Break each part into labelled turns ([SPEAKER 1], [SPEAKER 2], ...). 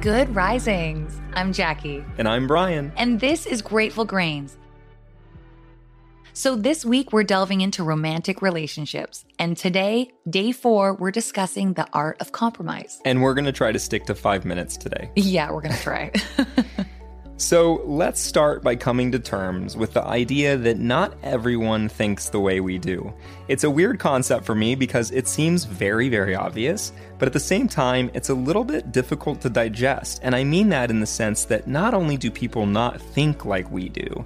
[SPEAKER 1] Good risings. I'm Jackie.
[SPEAKER 2] And I'm Brian.
[SPEAKER 1] And this is Grateful Grains. So, this week we're delving into romantic relationships. And today, day four, we're discussing the art of compromise.
[SPEAKER 2] And we're going to try to stick to five minutes today.
[SPEAKER 1] Yeah, we're going to try.
[SPEAKER 2] So let's start by coming to terms with the idea that not everyone thinks the way we do. It's a weird concept for me because it seems very, very obvious, but at the same time, it's a little bit difficult to digest. And I mean that in the sense that not only do people not think like we do,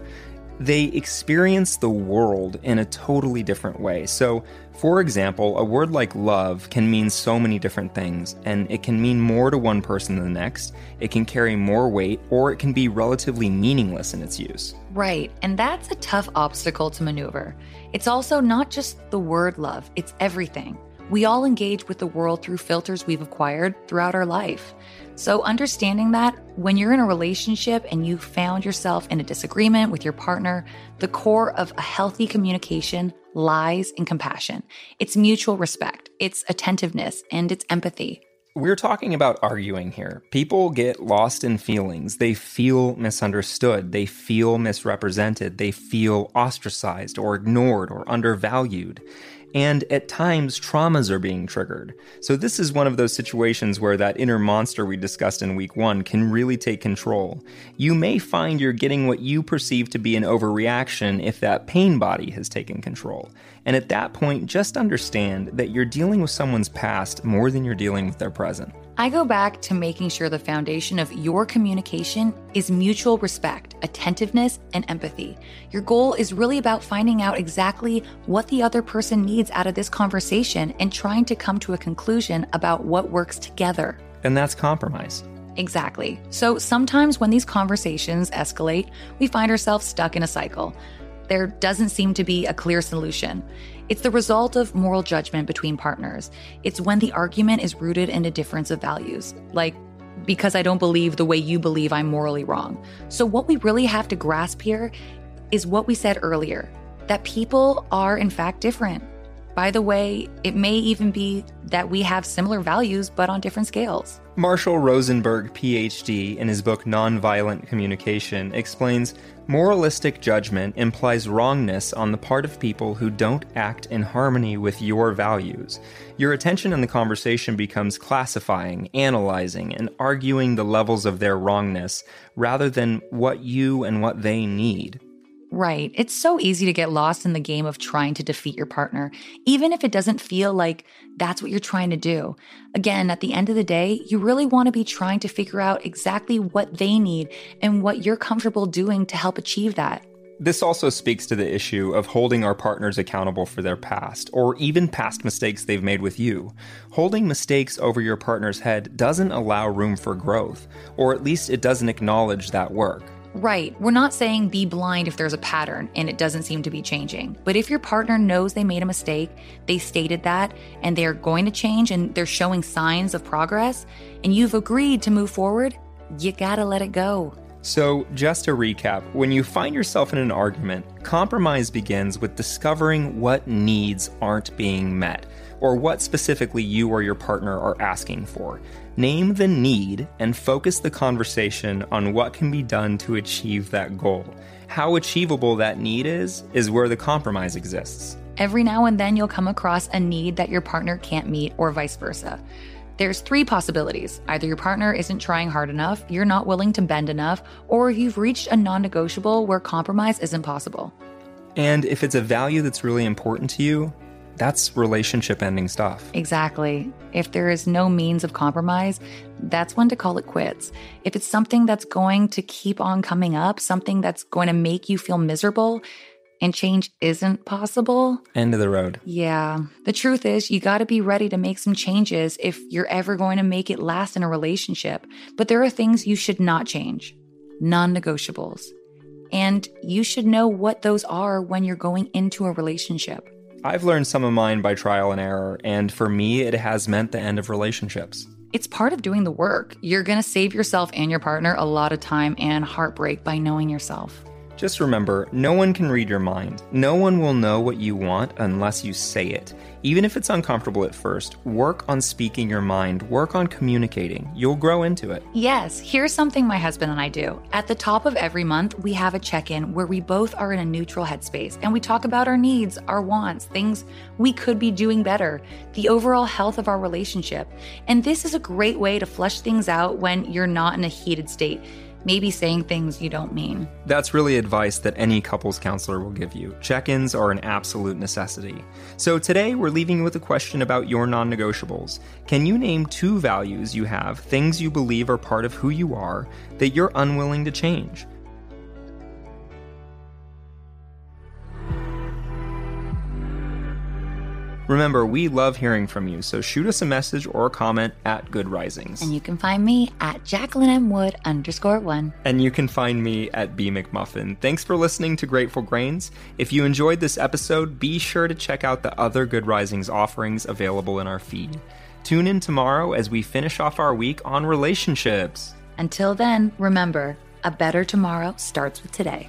[SPEAKER 2] they experience the world in a totally different way. So, for example, a word like love can mean so many different things, and it can mean more to one person than the next. It can carry more weight, or it can be relatively meaningless in its use.
[SPEAKER 1] Right, and that's a tough obstacle to maneuver. It's also not just the word love, it's everything. We all engage with the world through filters we've acquired throughout our life. So, understanding that when you're in a relationship and you found yourself in a disagreement with your partner, the core of a healthy communication lies and compassion. It's mutual respect, it's attentiveness, and it's empathy.
[SPEAKER 2] We're talking about arguing here. People get lost in feelings. They feel misunderstood. They feel misrepresented. They feel ostracized or ignored or undervalued and at times traumas are being triggered. So, this is one of those situations where that inner monster we discussed in week one can really take control. You may find you're getting what you perceive to be an overreaction if that pain body has taken control. And at that point, just understand that you're dealing with someone's past more than you're dealing with their present.
[SPEAKER 1] I go back to making sure the foundation of your communication is mutual respect, attentiveness, and empathy. Your goal is really about finding out exactly what the other person needs out of this conversation and trying to come to a conclusion about what works together.
[SPEAKER 2] And that's compromise.
[SPEAKER 1] Exactly. So sometimes when these conversations escalate, we find ourselves stuck in a cycle. There doesn't seem to be a clear solution. It's the result of moral judgment between partners. It's when the argument is rooted in a difference of values, like because I don't believe the way you believe I'm morally wrong. So, what we really have to grasp here is what we said earlier that people are, in fact, different. By the way, it may even be that we have similar values but on different scales.
[SPEAKER 2] Marshall Rosenberg, PhD, in his book Nonviolent Communication, explains moralistic judgment implies wrongness on the part of people who don't act in harmony with your values. Your attention in the conversation becomes classifying, analyzing, and arguing the levels of their wrongness rather than what you and what they need.
[SPEAKER 1] Right. It's so easy to get lost in the game of trying to defeat your partner, even if it doesn't feel like that's what you're trying to do. Again, at the end of the day, you really want to be trying to figure out exactly what they need and what you're comfortable doing to help achieve that.
[SPEAKER 2] This also speaks to the issue of holding our partners accountable for their past, or even past mistakes they've made with you. Holding mistakes over your partner's head doesn't allow room for growth, or at least it doesn't acknowledge that work.
[SPEAKER 1] Right. We're not saying be blind if there's a pattern and it doesn't seem to be changing. But if your partner knows they made a mistake, they stated that, and they're going to change and they're showing signs of progress, and you've agreed to move forward, you gotta let it go.
[SPEAKER 2] So, just to recap, when you find yourself in an argument, compromise begins with discovering what needs aren't being met, or what specifically you or your partner are asking for. Name the need and focus the conversation on what can be done to achieve that goal. How achievable that need is, is where the compromise exists.
[SPEAKER 1] Every now and then you'll come across a need that your partner can't meet, or vice versa. There's three possibilities. Either your partner isn't trying hard enough, you're not willing to bend enough, or you've reached a non negotiable where compromise isn't possible.
[SPEAKER 2] And if it's a value that's really important to you, that's relationship ending stuff.
[SPEAKER 1] Exactly. If there is no means of compromise, that's when to call it quits. If it's something that's going to keep on coming up, something that's going to make you feel miserable, and change isn't possible,
[SPEAKER 2] End of the road.
[SPEAKER 1] yeah. The truth is, you got to be ready to make some changes if you're ever going to make it last in a relationship. But there are things you should not change non negotiables. And you should know what those are when you're going into a relationship.
[SPEAKER 2] I've learned some of mine by trial and error, and for me, it has meant the end of relationships.
[SPEAKER 1] It's part of doing the work. You're going to save yourself and your partner a lot of time and heartbreak by knowing yourself.
[SPEAKER 2] Just remember, no one can read your mind. No one will know what you want unless you say it. Even if it's uncomfortable at first, work on speaking your mind, work on communicating. You'll grow into it.
[SPEAKER 1] Yes, here's something my husband and I do. At the top of every month, we have a check in where we both are in a neutral headspace and we talk about our needs, our wants, things we could be doing better, the overall health of our relationship. And this is a great way to flush things out when you're not in a heated state, maybe saying things you don't mean.
[SPEAKER 2] That's really advice that any couples counselor will give you. Check ins are an absolute necessity. So today, we're leaving you with a question about your non negotiables. Can you name two values you have, things you believe are part of who you are, that you're unwilling to change? Remember, we love hearing from you, so shoot us a message or a comment at Good Risings.
[SPEAKER 1] And you can find me at Jacqueline M. Wood underscore one.
[SPEAKER 2] And you can find me at B McMuffin. Thanks for listening to Grateful Grains. If you enjoyed this episode, be sure to check out the other Good Risings offerings available in our feed. Tune in tomorrow as we finish off our week on relationships.
[SPEAKER 1] Until then, remember, a better tomorrow starts with today.